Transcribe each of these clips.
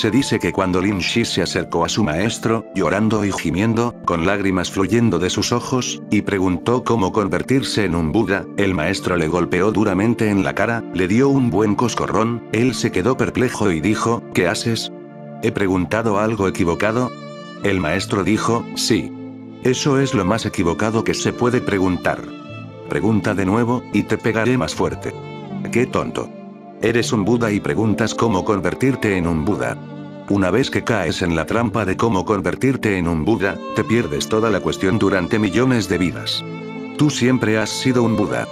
Se dice que cuando Lin Shi se acercó a su maestro, llorando y gimiendo, con lágrimas fluyendo de sus ojos, y preguntó cómo convertirse en un Buda, el maestro le golpeó duramente en la cara, le dio un buen coscorrón, él se quedó perplejo y dijo, ¿qué haces? ¿He preguntado algo equivocado? El maestro dijo, sí. Eso es lo más equivocado que se puede preguntar. Pregunta de nuevo, y te pegaré más fuerte. ¡Qué tonto! Eres un Buda y preguntas cómo convertirte en un Buda. Una vez que caes en la trampa de cómo convertirte en un Buda, te pierdes toda la cuestión durante millones de vidas. Tú siempre has sido un Buda.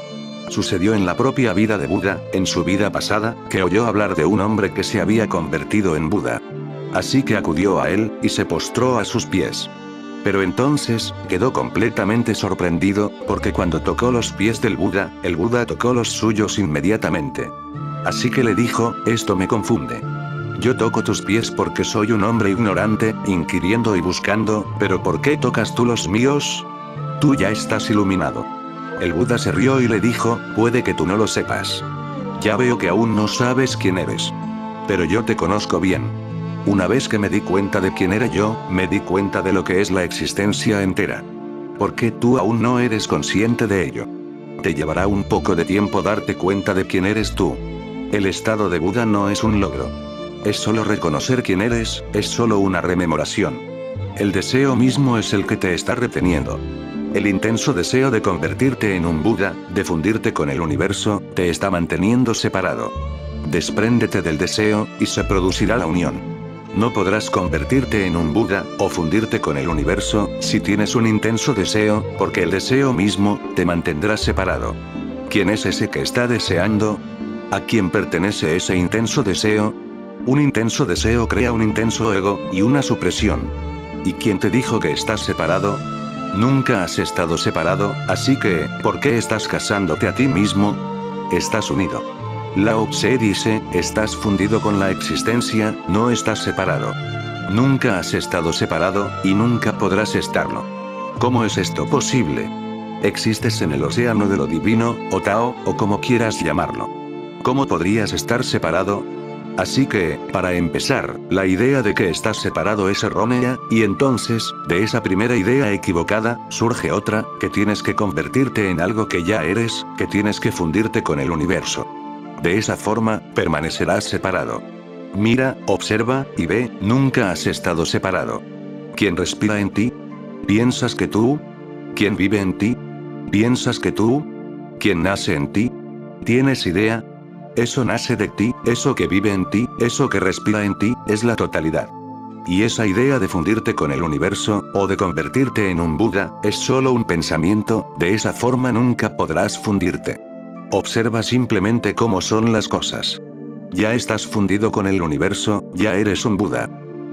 Sucedió en la propia vida de Buda, en su vida pasada, que oyó hablar de un hombre que se había convertido en Buda. Así que acudió a él, y se postró a sus pies. Pero entonces, quedó completamente sorprendido, porque cuando tocó los pies del Buda, el Buda tocó los suyos inmediatamente. Así que le dijo, esto me confunde. Yo toco tus pies porque soy un hombre ignorante, inquiriendo y buscando, pero ¿por qué tocas tú los míos? Tú ya estás iluminado. El Buda se rió y le dijo, puede que tú no lo sepas. Ya veo que aún no sabes quién eres. Pero yo te conozco bien. Una vez que me di cuenta de quién era yo, me di cuenta de lo que es la existencia entera. Porque tú aún no eres consciente de ello. Te llevará un poco de tiempo darte cuenta de quién eres tú. El estado de Buda no es un logro. Es solo reconocer quién eres, es solo una rememoración. El deseo mismo es el que te está reteniendo. El intenso deseo de convertirte en un Buda, de fundirte con el universo, te está manteniendo separado. Despréndete del deseo, y se producirá la unión. No podrás convertirte en un Buda, o fundirte con el universo, si tienes un intenso deseo, porque el deseo mismo, te mantendrá separado. ¿Quién es ese que está deseando? ¿A quién pertenece ese intenso deseo? Un intenso deseo crea un intenso ego, y una supresión. ¿Y quién te dijo que estás separado? Nunca has estado separado, así que, ¿por qué estás casándote a ti mismo? Estás unido. Lao Tse dice, estás fundido con la existencia, no estás separado. Nunca has estado separado, y nunca podrás estarlo. ¿Cómo es esto posible? Existes en el océano de lo divino, o Tao, o como quieras llamarlo. ¿Cómo podrías estar separado? Así que, para empezar, la idea de que estás separado es errónea, y entonces, de esa primera idea equivocada, surge otra, que tienes que convertirte en algo que ya eres, que tienes que fundirte con el universo. De esa forma, permanecerás separado. Mira, observa, y ve, nunca has estado separado. ¿Quién respira en ti? ¿Piensas que tú? ¿Quién vive en ti? ¿Piensas que tú? ¿Quién nace en ti? ¿Tienes idea? Eso nace de ti, eso que vive en ti, eso que respira en ti, es la totalidad. Y esa idea de fundirte con el universo, o de convertirte en un Buda, es solo un pensamiento, de esa forma nunca podrás fundirte. Observa simplemente cómo son las cosas. Ya estás fundido con el universo, ya eres un Buda.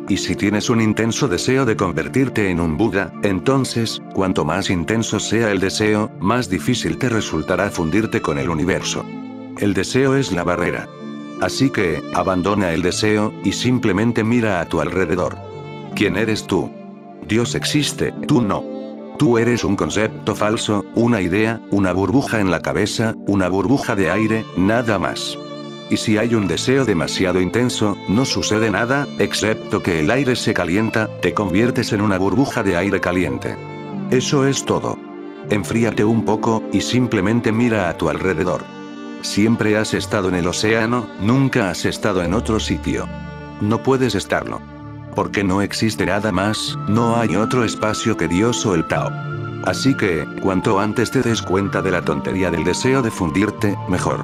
Y si tienes un intenso deseo de convertirte en un Buda, entonces, cuanto más intenso sea el deseo, más difícil te resultará fundirte con el universo. El deseo es la barrera. Así que, abandona el deseo, y simplemente mira a tu alrededor. ¿Quién eres tú? Dios existe, tú no. Tú eres un concepto falso, una idea, una burbuja en la cabeza, una burbuja de aire, nada más. Y si hay un deseo demasiado intenso, no sucede nada, excepto que el aire se calienta, te conviertes en una burbuja de aire caliente. Eso es todo. Enfríate un poco, y simplemente mira a tu alrededor. Siempre has estado en el océano, nunca has estado en otro sitio. No puedes estarlo. Porque no existe nada más, no hay otro espacio que Dios o el Tao. Así que, cuanto antes te des cuenta de la tontería del deseo de fundirte, mejor.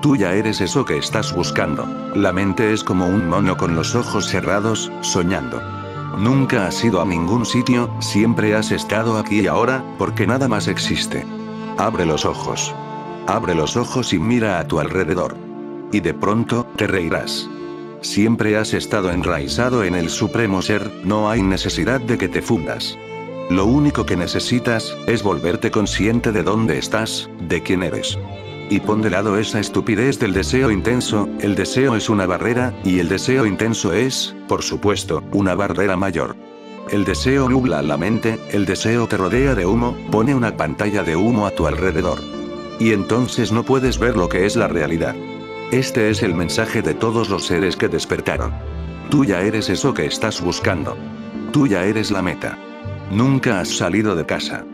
Tú ya eres eso que estás buscando. La mente es como un mono con los ojos cerrados, soñando. Nunca has ido a ningún sitio, siempre has estado aquí y ahora, porque nada más existe. Abre los ojos. Abre los ojos y mira a tu alrededor. Y de pronto, te reirás. Siempre has estado enraizado en el Supremo Ser, no hay necesidad de que te fundas. Lo único que necesitas, es volverte consciente de dónde estás, de quién eres. Y pon de lado esa estupidez del deseo intenso, el deseo es una barrera, y el deseo intenso es, por supuesto, una barrera mayor. El deseo nubla la mente, el deseo te rodea de humo, pone una pantalla de humo a tu alrededor. Y entonces no puedes ver lo que es la realidad. Este es el mensaje de todos los seres que despertaron. Tú ya eres eso que estás buscando. Tú ya eres la meta. Nunca has salido de casa.